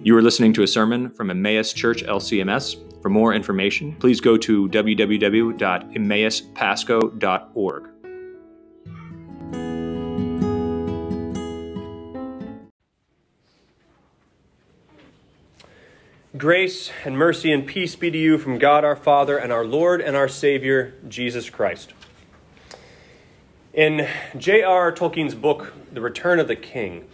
You are listening to a sermon from Emmaus Church LCMS. For more information, please go to www.emmauspasco.org. Grace and mercy and peace be to you from God our Father and our Lord and our Savior, Jesus Christ. In J.R. Tolkien's book, The Return of the King,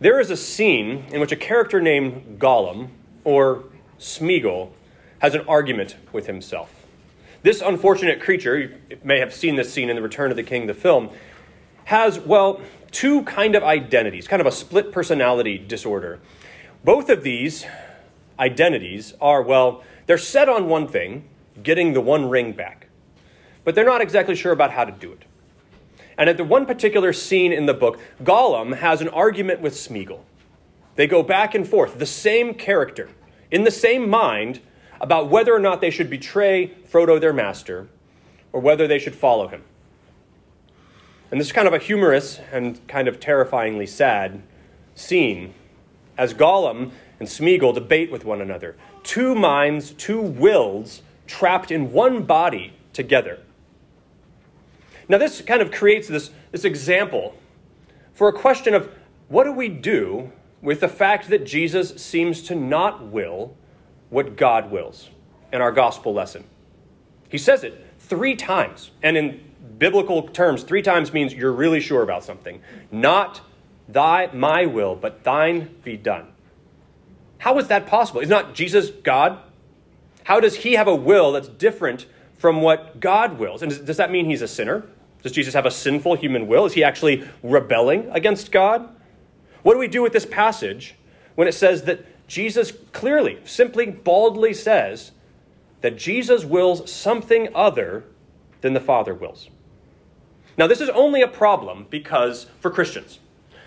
there is a scene in which a character named Gollum, or Smeagol, has an argument with himself. This unfortunate creature, you may have seen this scene in The Return of the King, the film, has, well, two kind of identities, kind of a split personality disorder. Both of these identities are, well, they're set on one thing, getting the one ring back, but they're not exactly sure about how to do it. And at the one particular scene in the book, Gollum has an argument with Smeagol. They go back and forth, the same character, in the same mind, about whether or not they should betray Frodo, their master, or whether they should follow him. And this is kind of a humorous and kind of terrifyingly sad scene as Gollum and Smeagol debate with one another. Two minds, two wills trapped in one body together. Now, this kind of creates this, this example for a question of what do we do with the fact that Jesus seems to not will what God wills in our gospel lesson? He says it three times. And in biblical terms, three times means you're really sure about something. Not thy, my will, but thine be done. How is that possible? Is not Jesus God? How does he have a will that's different from what God wills? And does that mean he's a sinner? Does Jesus have a sinful human will? Is he actually rebelling against God? What do we do with this passage when it says that Jesus clearly, simply, baldly says that Jesus wills something other than the Father wills? Now, this is only a problem because for Christians.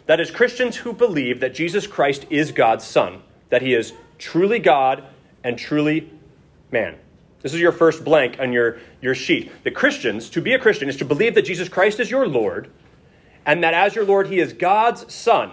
That is, Christians who believe that Jesus Christ is God's Son, that he is truly God and truly man. This is your first blank on your, your sheet. The Christians, to be a Christian, is to believe that Jesus Christ is your Lord, and that as your Lord, he is God's Son,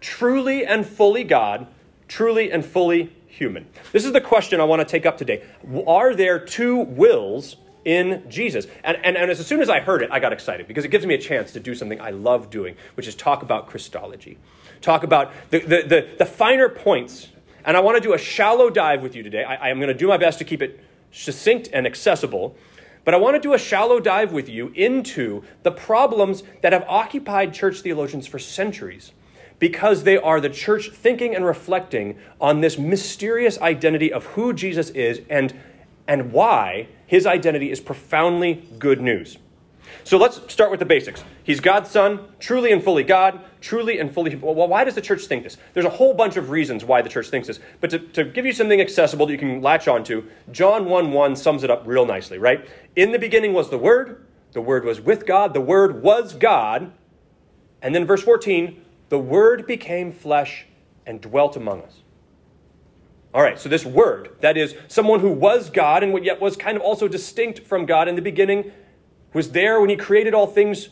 truly and fully God, truly and fully human. This is the question I want to take up today. Are there two wills in Jesus? And, and, and as soon as I heard it, I got excited because it gives me a chance to do something I love doing, which is talk about Christology. Talk about the, the, the, the finer points. And I want to do a shallow dive with you today. I, I am going to do my best to keep it succinct and accessible. But I want to do a shallow dive with you into the problems that have occupied church theologians for centuries because they are the church thinking and reflecting on this mysterious identity of who Jesus is and, and why his identity is profoundly good news. So let's start with the basics. He's God's Son, truly and fully God, truly and fully. Well, why does the church think this? There's a whole bunch of reasons why the church thinks this. But to, to give you something accessible that you can latch onto, John 1 1 sums it up real nicely, right? In the beginning was the Word, the Word was with God, the Word was God. And then verse 14, the Word became flesh and dwelt among us. All right, so this Word, that is someone who was God and yet was kind of also distinct from God in the beginning, was there when he created all things,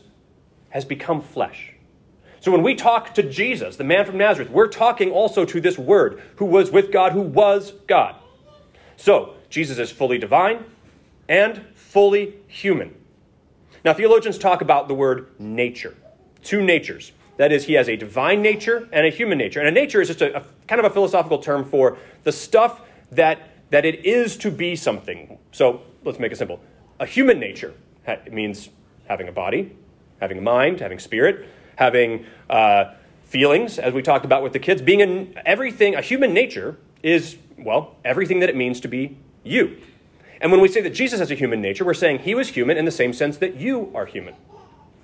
has become flesh. So when we talk to Jesus, the man from Nazareth, we're talking also to this Word who was with God, who was God. So Jesus is fully divine and fully human. Now, theologians talk about the word nature, two natures. That is, he has a divine nature and a human nature. And a nature is just a, a kind of a philosophical term for the stuff that, that it is to be something. So let's make it simple. A human nature it means having a body, having a mind, having spirit, having uh, feelings, as we talked about with the kids. Being in everything, a human nature is, well, everything that it means to be you. And when we say that Jesus has a human nature, we're saying he was human in the same sense that you are human.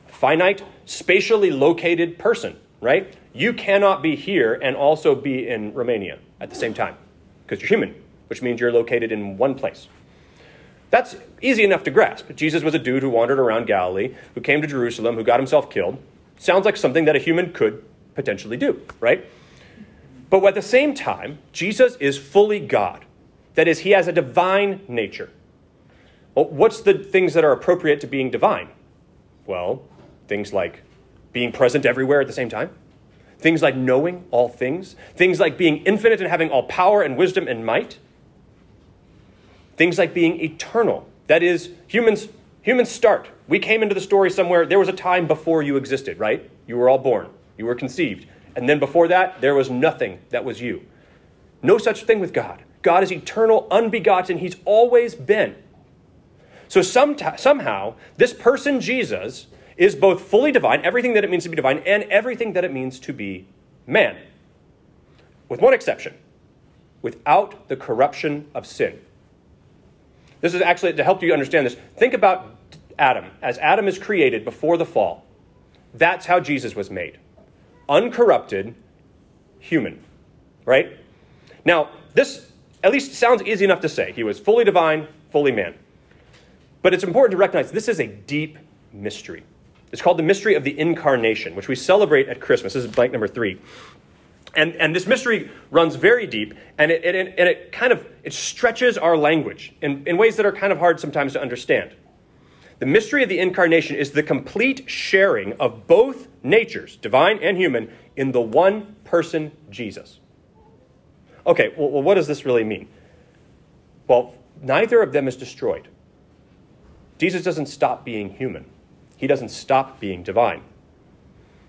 Finite, spatially located person, right? You cannot be here and also be in Romania at the same time because you're human, which means you're located in one place. That's easy enough to grasp. Jesus was a dude who wandered around Galilee, who came to Jerusalem, who got himself killed. Sounds like something that a human could potentially do, right? But at the same time, Jesus is fully God. That is, he has a divine nature. Well, what's the things that are appropriate to being divine? Well, things like being present everywhere at the same time, things like knowing all things, things like being infinite and having all power and wisdom and might, things like being eternal. That is, humans, humans start. We came into the story somewhere, there was a time before you existed, right? You were all born, you were conceived. And then before that, there was nothing that was you. No such thing with God. God is eternal, unbegotten. He's always been. So some somehow, this person, Jesus, is both fully divine, everything that it means to be divine, and everything that it means to be man. With one exception without the corruption of sin. This is actually to help you understand this. Think about Adam. As Adam is created before the fall, that's how Jesus was made uncorrupted human. Right? Now, this at least sounds easy enough to say. He was fully divine, fully man. But it's important to recognize this is a deep mystery. It's called the mystery of the incarnation, which we celebrate at Christmas. This is blank number three. And, and this mystery runs very deep, and it, it, and it kind of it stretches our language in, in ways that are kind of hard sometimes to understand. The mystery of the incarnation is the complete sharing of both natures, divine and human, in the one person, Jesus. Okay, well, well what does this really mean? Well, neither of them is destroyed. Jesus doesn't stop being human he doesn't stop being divine.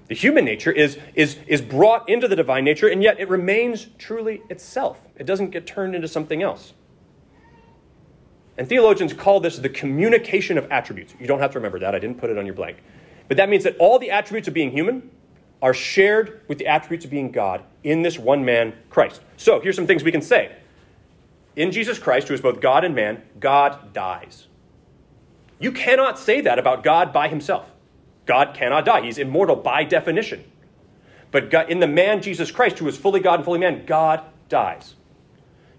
The human nature is, is, is brought into the divine nature, and yet it remains truly itself. It doesn't get turned into something else. And theologians call this the communication of attributes. You don't have to remember that, I didn't put it on your blank. But that means that all the attributes of being human are shared with the attributes of being God in this one man, Christ. So here's some things we can say. In Jesus Christ, who is both God and man, God dies. You cannot say that about God by himself. God cannot die. He's immortal by definition. But God, in the man Jesus Christ, who is fully God and fully man, God dies.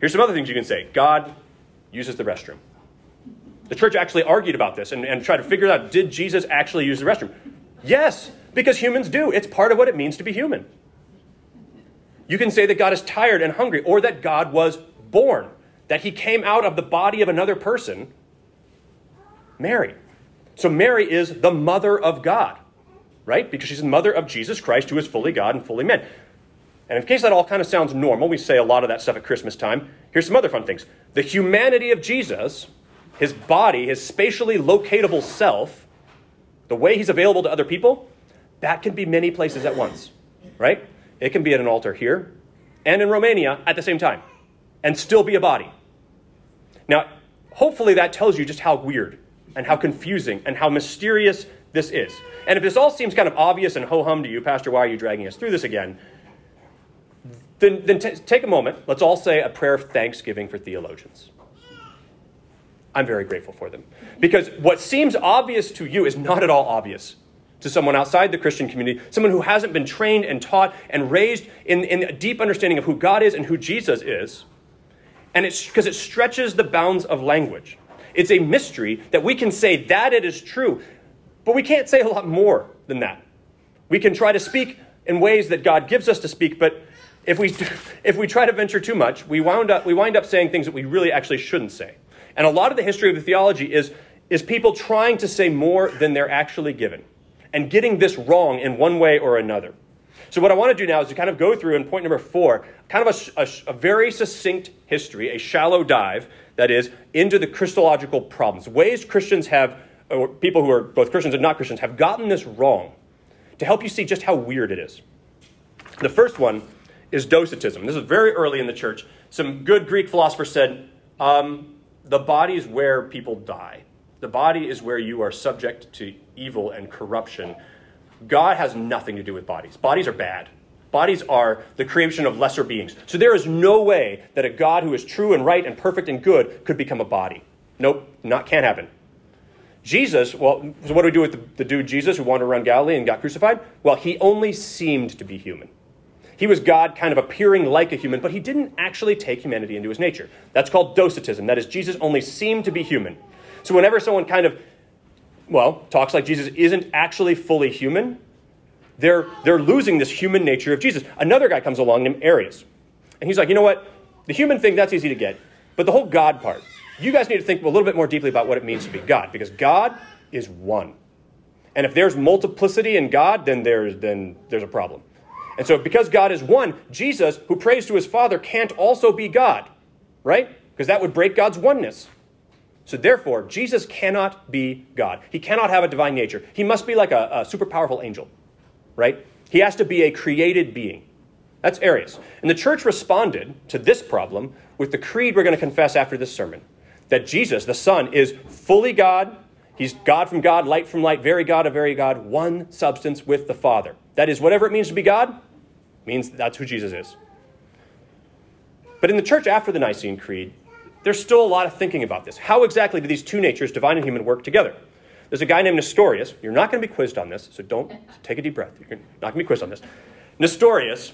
Here's some other things you can say God uses the restroom. The church actually argued about this and, and tried to figure out did Jesus actually use the restroom? Yes, because humans do. It's part of what it means to be human. You can say that God is tired and hungry, or that God was born, that he came out of the body of another person Mary. So Mary is the mother of God, right? Because she's the mother of Jesus Christ, who is fully God and fully man. And in case that all kind of sounds normal, we say a lot of that stuff at Christmas time. Here's some other fun things. The humanity of Jesus, his body, his spatially locatable self, the way he's available to other people, that can be many places at once, right? It can be at an altar here and in Romania at the same time and still be a body. Now, hopefully that tells you just how weird and how confusing and how mysterious this is. And if this all seems kind of obvious and ho hum to you, Pastor, why are you dragging us through this again? Then, then t- take a moment. Let's all say a prayer of thanksgiving for theologians. I'm very grateful for them. Because what seems obvious to you is not at all obvious to someone outside the Christian community, someone who hasn't been trained and taught and raised in, in a deep understanding of who God is and who Jesus is. And it's because it stretches the bounds of language. It's a mystery that we can say that it is true, but we can't say a lot more than that. We can try to speak in ways that God gives us to speak, but if we, if we try to venture too much, we, wound up, we wind up saying things that we really actually shouldn't say. And a lot of the history of the theology is, is people trying to say more than they're actually given and getting this wrong in one way or another. So, what I want to do now is to kind of go through in point number four, kind of a, a, a very succinct history, a shallow dive that is, into the Christological problems, ways Christians have, or people who are both Christians and not Christians, have gotten this wrong, to help you see just how weird it is. The first one is Docetism. This is very early in the church. Some good Greek philosophers said um, the body is where people die. The body is where you are subject to evil and corruption. God has nothing to do with bodies. Bodies are bad. Bodies are the creation of lesser beings. So there is no way that a God who is true and right and perfect and good could become a body. Nope, not can't happen. Jesus, well, so what do we do with the, the dude Jesus who wandered around Galilee and got crucified? Well, he only seemed to be human. He was God kind of appearing like a human, but he didn't actually take humanity into his nature. That's called docetism. That is, Jesus only seemed to be human. So whenever someone kind of, well, talks like Jesus isn't actually fully human, they're, they're losing this human nature of Jesus. Another guy comes along named Arius. And he's like, you know what? The human thing, that's easy to get. But the whole God part, you guys need to think a little bit more deeply about what it means to be God, because God is one. And if there's multiplicity in God, then there's, then there's a problem. And so, because God is one, Jesus, who prays to his Father, can't also be God, right? Because that would break God's oneness. So, therefore, Jesus cannot be God. He cannot have a divine nature. He must be like a, a super powerful angel, right? He has to be a created being. That's Arius. And the church responded to this problem with the creed we're going to confess after this sermon that Jesus, the Son, is fully God. He's God from God, light from light, very God of very God, one substance with the Father. That is, whatever it means to be God, means that's who Jesus is. But in the church after the Nicene Creed, there's still a lot of thinking about this. How exactly do these two natures, divine and human, work together? There's a guy named Nestorius. You're not going to be quizzed on this, so don't take a deep breath. You're not going to be quizzed on this. Nestorius,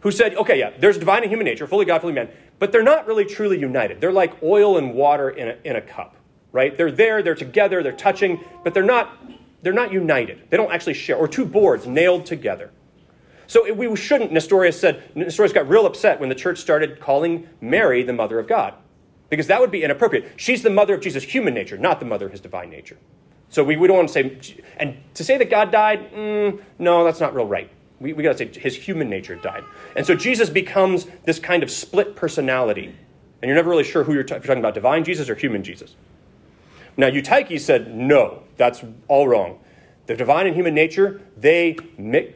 who said, okay, yeah, there's divine and human nature, fully God, fully man, but they're not really truly united. They're like oil and water in a, in a cup, right? They're there, they're together, they're touching, but they're not, they're not united. They don't actually share, or two boards nailed together. So we shouldn't, Nestorius said, Nestorius got real upset when the church started calling Mary the mother of God, because that would be inappropriate. She's the mother of Jesus' human nature, not the mother of his divine nature. So we, we don't want to say, and to say that God died, mm, no, that's not real right. We, we got to say his human nature died. And so Jesus becomes this kind of split personality. And you're never really sure who you're, t- you're talking about divine Jesus or human Jesus. Now, Eutyches said, no, that's all wrong. The divine and human nature, they,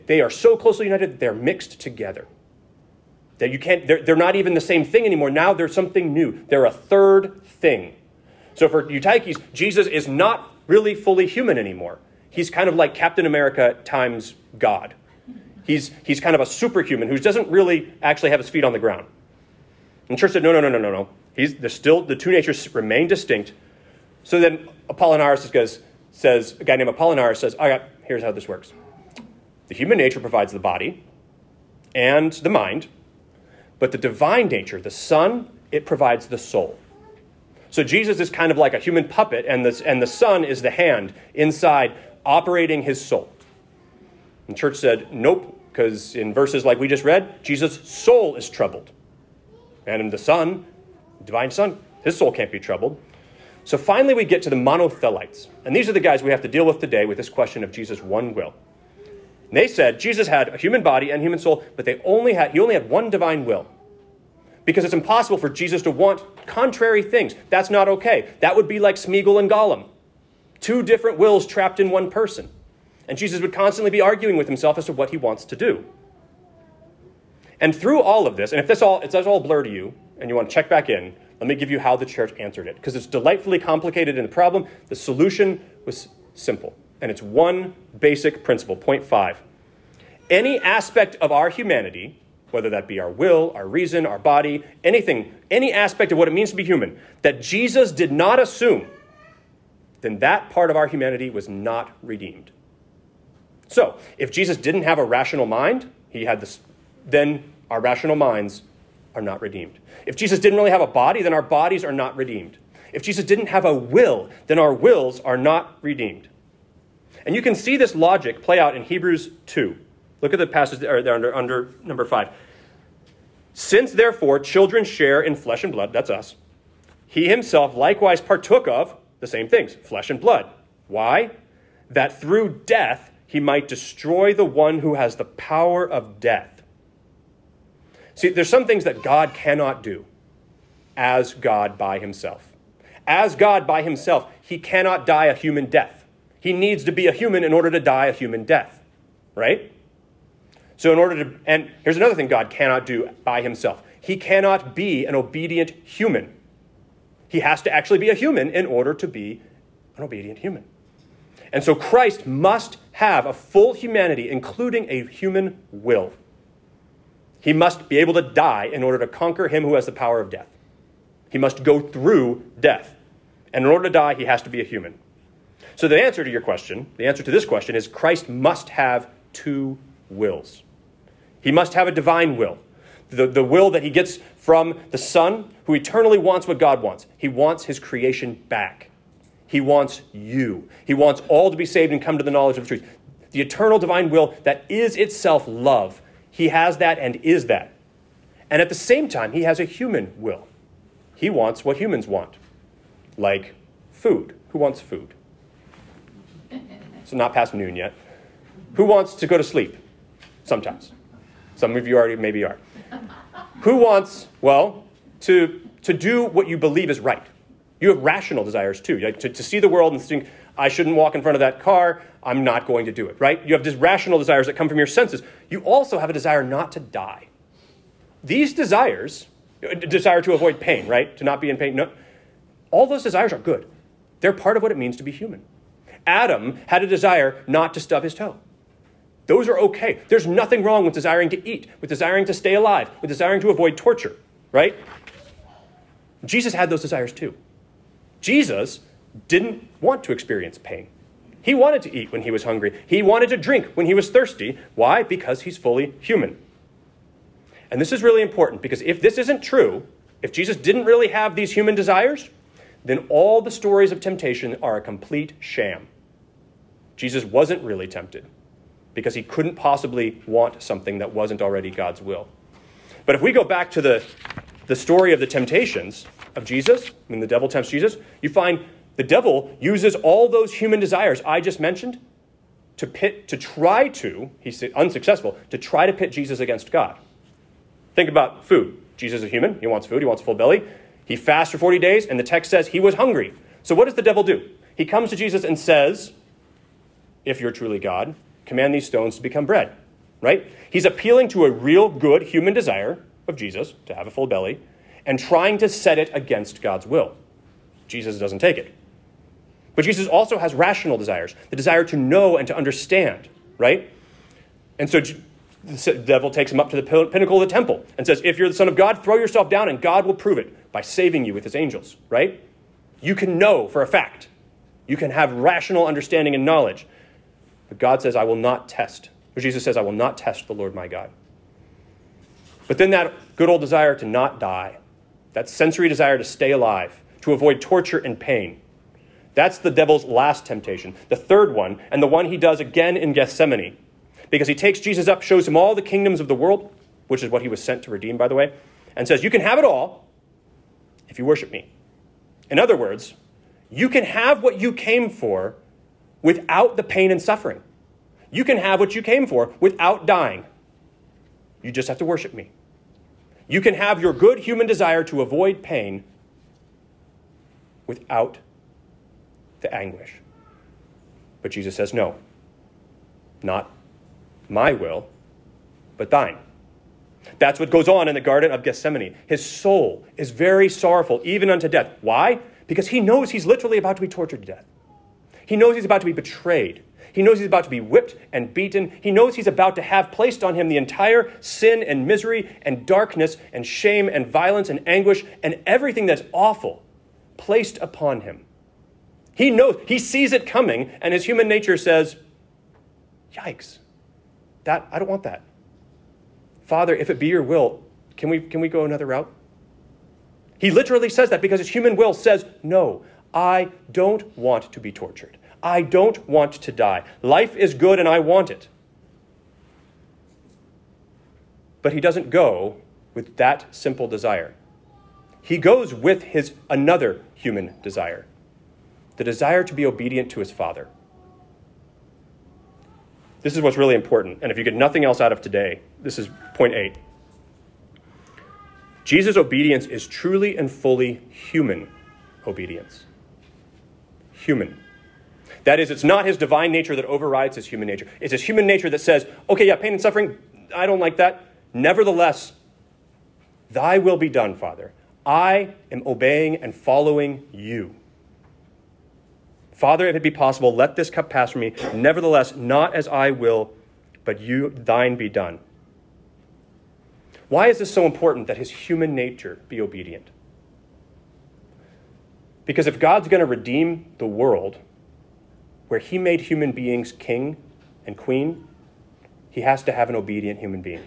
they are so closely united they're mixed together. That you can't, they're, they're not even the same thing anymore. Now they're something new. They're a third thing. So for Eutyches, Jesus is not really fully human anymore. He's kind of like Captain America times God. He's, he's kind of a superhuman who doesn't really actually have his feet on the ground. And church said, no, no, no, no, no, no. He's, still, the two natures remain distinct. So then Apollinaris goes, says, a guy named Apollinaris says, oh, all right, here's how this works. The human nature provides the body and the mind, but the divine nature, the Son, it provides the soul. So Jesus is kind of like a human puppet, and the, and the Son is the hand inside operating his soul. And the church said, nope, because in verses like we just read, Jesus' soul is troubled. And in the Son, divine Son, his soul can't be troubled. So finally, we get to the monothelites. And these are the guys we have to deal with today with this question of Jesus' one will. And they said Jesus had a human body and human soul, but they only had, he only had one divine will. Because it's impossible for Jesus to want contrary things. That's not okay. That would be like Smeagol and Gollum two different wills trapped in one person. And Jesus would constantly be arguing with himself as to what he wants to do. And through all of this, and if this all, if that's all blur to you, and you want to check back in, let me give you how the church answered it. Because it's delightfully complicated in the problem. The solution was simple. And it's one basic principle. Point five. Any aspect of our humanity, whether that be our will, our reason, our body, anything, any aspect of what it means to be human, that Jesus did not assume, then that part of our humanity was not redeemed. So, if Jesus didn't have a rational mind, he had this, then our rational minds are not redeemed. If Jesus didn't really have a body, then our bodies are not redeemed. If Jesus didn't have a will, then our wills are not redeemed. And you can see this logic play out in Hebrews 2. Look at the passage there, under, under number 5. Since therefore children share in flesh and blood, that's us, he himself likewise partook of the same things, flesh and blood. Why? That through death he might destroy the one who has the power of death See, there's some things that God cannot do as God by himself. As God by himself, he cannot die a human death. He needs to be a human in order to die a human death, right? So, in order to, and here's another thing God cannot do by himself He cannot be an obedient human. He has to actually be a human in order to be an obedient human. And so, Christ must have a full humanity, including a human will. He must be able to die in order to conquer him who has the power of death. He must go through death. And in order to die, he has to be a human. So, the answer to your question, the answer to this question is Christ must have two wills. He must have a divine will, the, the will that he gets from the Son, who eternally wants what God wants. He wants his creation back. He wants you. He wants all to be saved and come to the knowledge of the truth. The eternal divine will that is itself love he has that and is that. And at the same time, he has a human will. He wants what humans want, like food. Who wants food? So, not past noon yet. Who wants to go to sleep? Sometimes. Some of you already maybe are. Who wants, well, to, to do what you believe is right? You have rational desires too. Like to, to see the world and think, I shouldn't walk in front of that car, I'm not going to do it, right? You have just rational desires that come from your senses. You also have a desire not to die. These desires, desire to avoid pain, right? To not be in pain. No, all those desires are good. They're part of what it means to be human. Adam had a desire not to stub his toe. Those are okay. There's nothing wrong with desiring to eat, with desiring to stay alive, with desiring to avoid torture, right? Jesus had those desires too. Jesus didn't want to experience pain. He wanted to eat when he was hungry. He wanted to drink when he was thirsty. Why? Because he's fully human. And this is really important because if this isn't true, if Jesus didn't really have these human desires, then all the stories of temptation are a complete sham. Jesus wasn't really tempted because he couldn't possibly want something that wasn't already God's will. But if we go back to the, the story of the temptations of Jesus, when the devil tempts Jesus, you find the devil uses all those human desires I just mentioned to pit, to try to, he's unsuccessful, to try to pit Jesus against God. Think about food. Jesus is a human. He wants food. He wants a full belly. He fasts for 40 days, and the text says he was hungry. So what does the devil do? He comes to Jesus and says, If you're truly God, command these stones to become bread. Right? He's appealing to a real good human desire of Jesus to have a full belly and trying to set it against God's will. Jesus doesn't take it. But Jesus also has rational desires, the desire to know and to understand, right? And so the devil takes him up to the pinnacle of the temple and says, If you're the Son of God, throw yourself down and God will prove it by saving you with his angels, right? You can know for a fact. You can have rational understanding and knowledge. But God says, I will not test. Or Jesus says, I will not test the Lord my God. But then that good old desire to not die, that sensory desire to stay alive, to avoid torture and pain, that's the devil's last temptation. The third one, and the one he does again in Gethsemane, because he takes Jesus up, shows him all the kingdoms of the world, which is what he was sent to redeem, by the way, and says, You can have it all if you worship me. In other words, you can have what you came for without the pain and suffering. You can have what you came for without dying. You just have to worship me. You can have your good human desire to avoid pain without the anguish. But Jesus says, No, not my will, but thine. That's what goes on in the Garden of Gethsemane. His soul is very sorrowful, even unto death. Why? Because he knows he's literally about to be tortured to death. He knows he's about to be betrayed. He knows he's about to be whipped and beaten. He knows he's about to have placed on him the entire sin and misery and darkness and shame and violence and anguish and everything that's awful placed upon him. He knows, he sees it coming, and his human nature says, Yikes, that, I don't want that. Father, if it be your will, can we, can we go another route? He literally says that because his human will says, No, I don't want to be tortured. I don't want to die. Life is good and I want it. But he doesn't go with that simple desire. He goes with his another human desire the desire to be obedient to his Father. This is what's really important. And if you get nothing else out of today, this is point eight. Jesus' obedience is truly and fully human obedience. Human. That is, it's not his divine nature that overrides his human nature. It's his human nature that says, okay, yeah, pain and suffering, I don't like that. Nevertheless, thy will be done, Father. I am obeying and following you. Father, if it be possible, let this cup pass from me. Nevertheless, not as I will, but you thine be done. Why is this so important that his human nature be obedient? Because if God's going to redeem the world, where he made human beings king and queen, he has to have an obedient human being.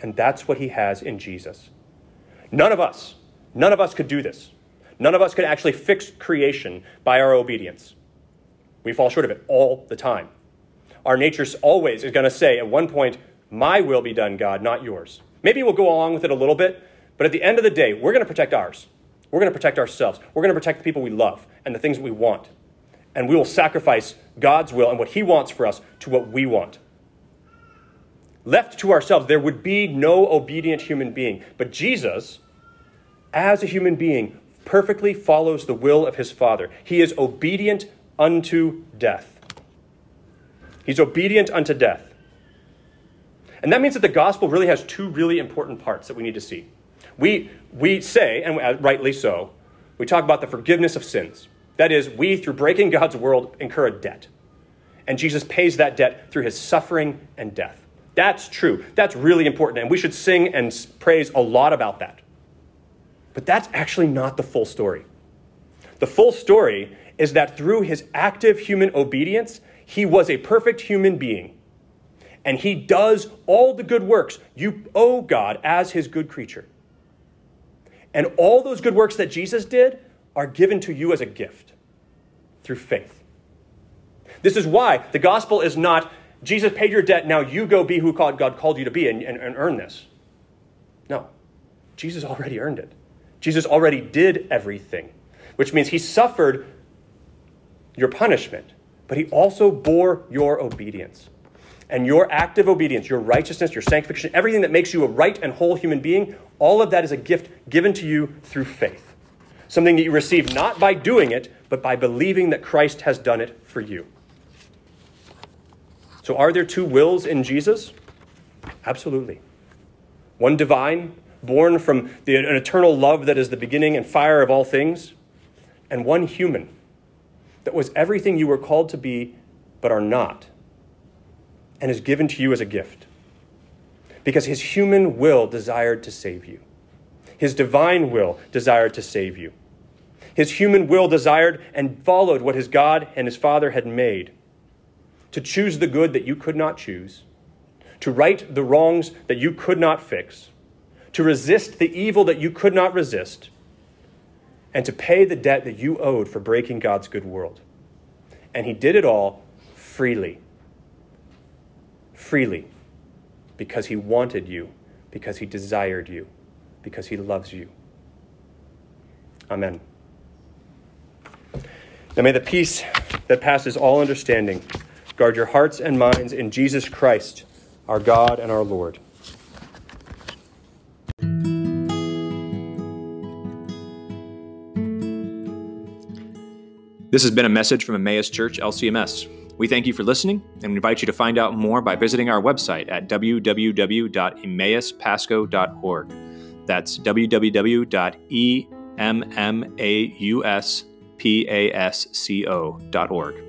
And that's what he has in Jesus. None of us, none of us could do this. None of us could actually fix creation by our obedience. We fall short of it all the time. Our nature always is going to say at one point, My will be done, God, not yours. Maybe we'll go along with it a little bit, but at the end of the day, we're going to protect ours. We're going to protect ourselves. We're going to protect the people we love and the things we want. And we will sacrifice God's will and what He wants for us to what we want. left to ourselves, there would be no obedient human being. But Jesus, as a human being, perfectly follows the will of his Father. He is obedient unto death. He's obedient unto death. And that means that the gospel really has two really important parts that we need to see. We, we say, and rightly so, we talk about the forgiveness of sins. That is, we, through breaking God's world, incur a debt. And Jesus pays that debt through his suffering and death. That's true. That's really important. And we should sing and praise a lot about that. But that's actually not the full story. The full story is that through his active human obedience, he was a perfect human being. And he does all the good works you owe God as his good creature. And all those good works that Jesus did are given to you as a gift through faith. This is why the gospel is not Jesus paid your debt, now you go be who God called you to be and, and, and earn this. No, Jesus already earned it. Jesus already did everything, which means he suffered your punishment, but he also bore your obedience. And your active obedience, your righteousness, your sanctification, everything that makes you a right and whole human being, all of that is a gift given to you through faith. Something that you receive not by doing it, but by believing that Christ has done it for you. So, are there two wills in Jesus? Absolutely. One divine, born from the, an eternal love that is the beginning and fire of all things, and one human that was everything you were called to be, but are not, and is given to you as a gift. Because his human will desired to save you, his divine will desired to save you. His human will desired and followed what his God and his Father had made to choose the good that you could not choose, to right the wrongs that you could not fix, to resist the evil that you could not resist, and to pay the debt that you owed for breaking God's good world. And he did it all freely. Freely. Because he wanted you, because he desired you, because he loves you. Amen. Now may the peace that passes all understanding guard your hearts and minds in Jesus Christ, our God and our Lord. This has been a message from Emmaus Church LCMS. We thank you for listening and invite you to find out more by visiting our website at www.emmauspasco.org. That's www.emmauspasco.org.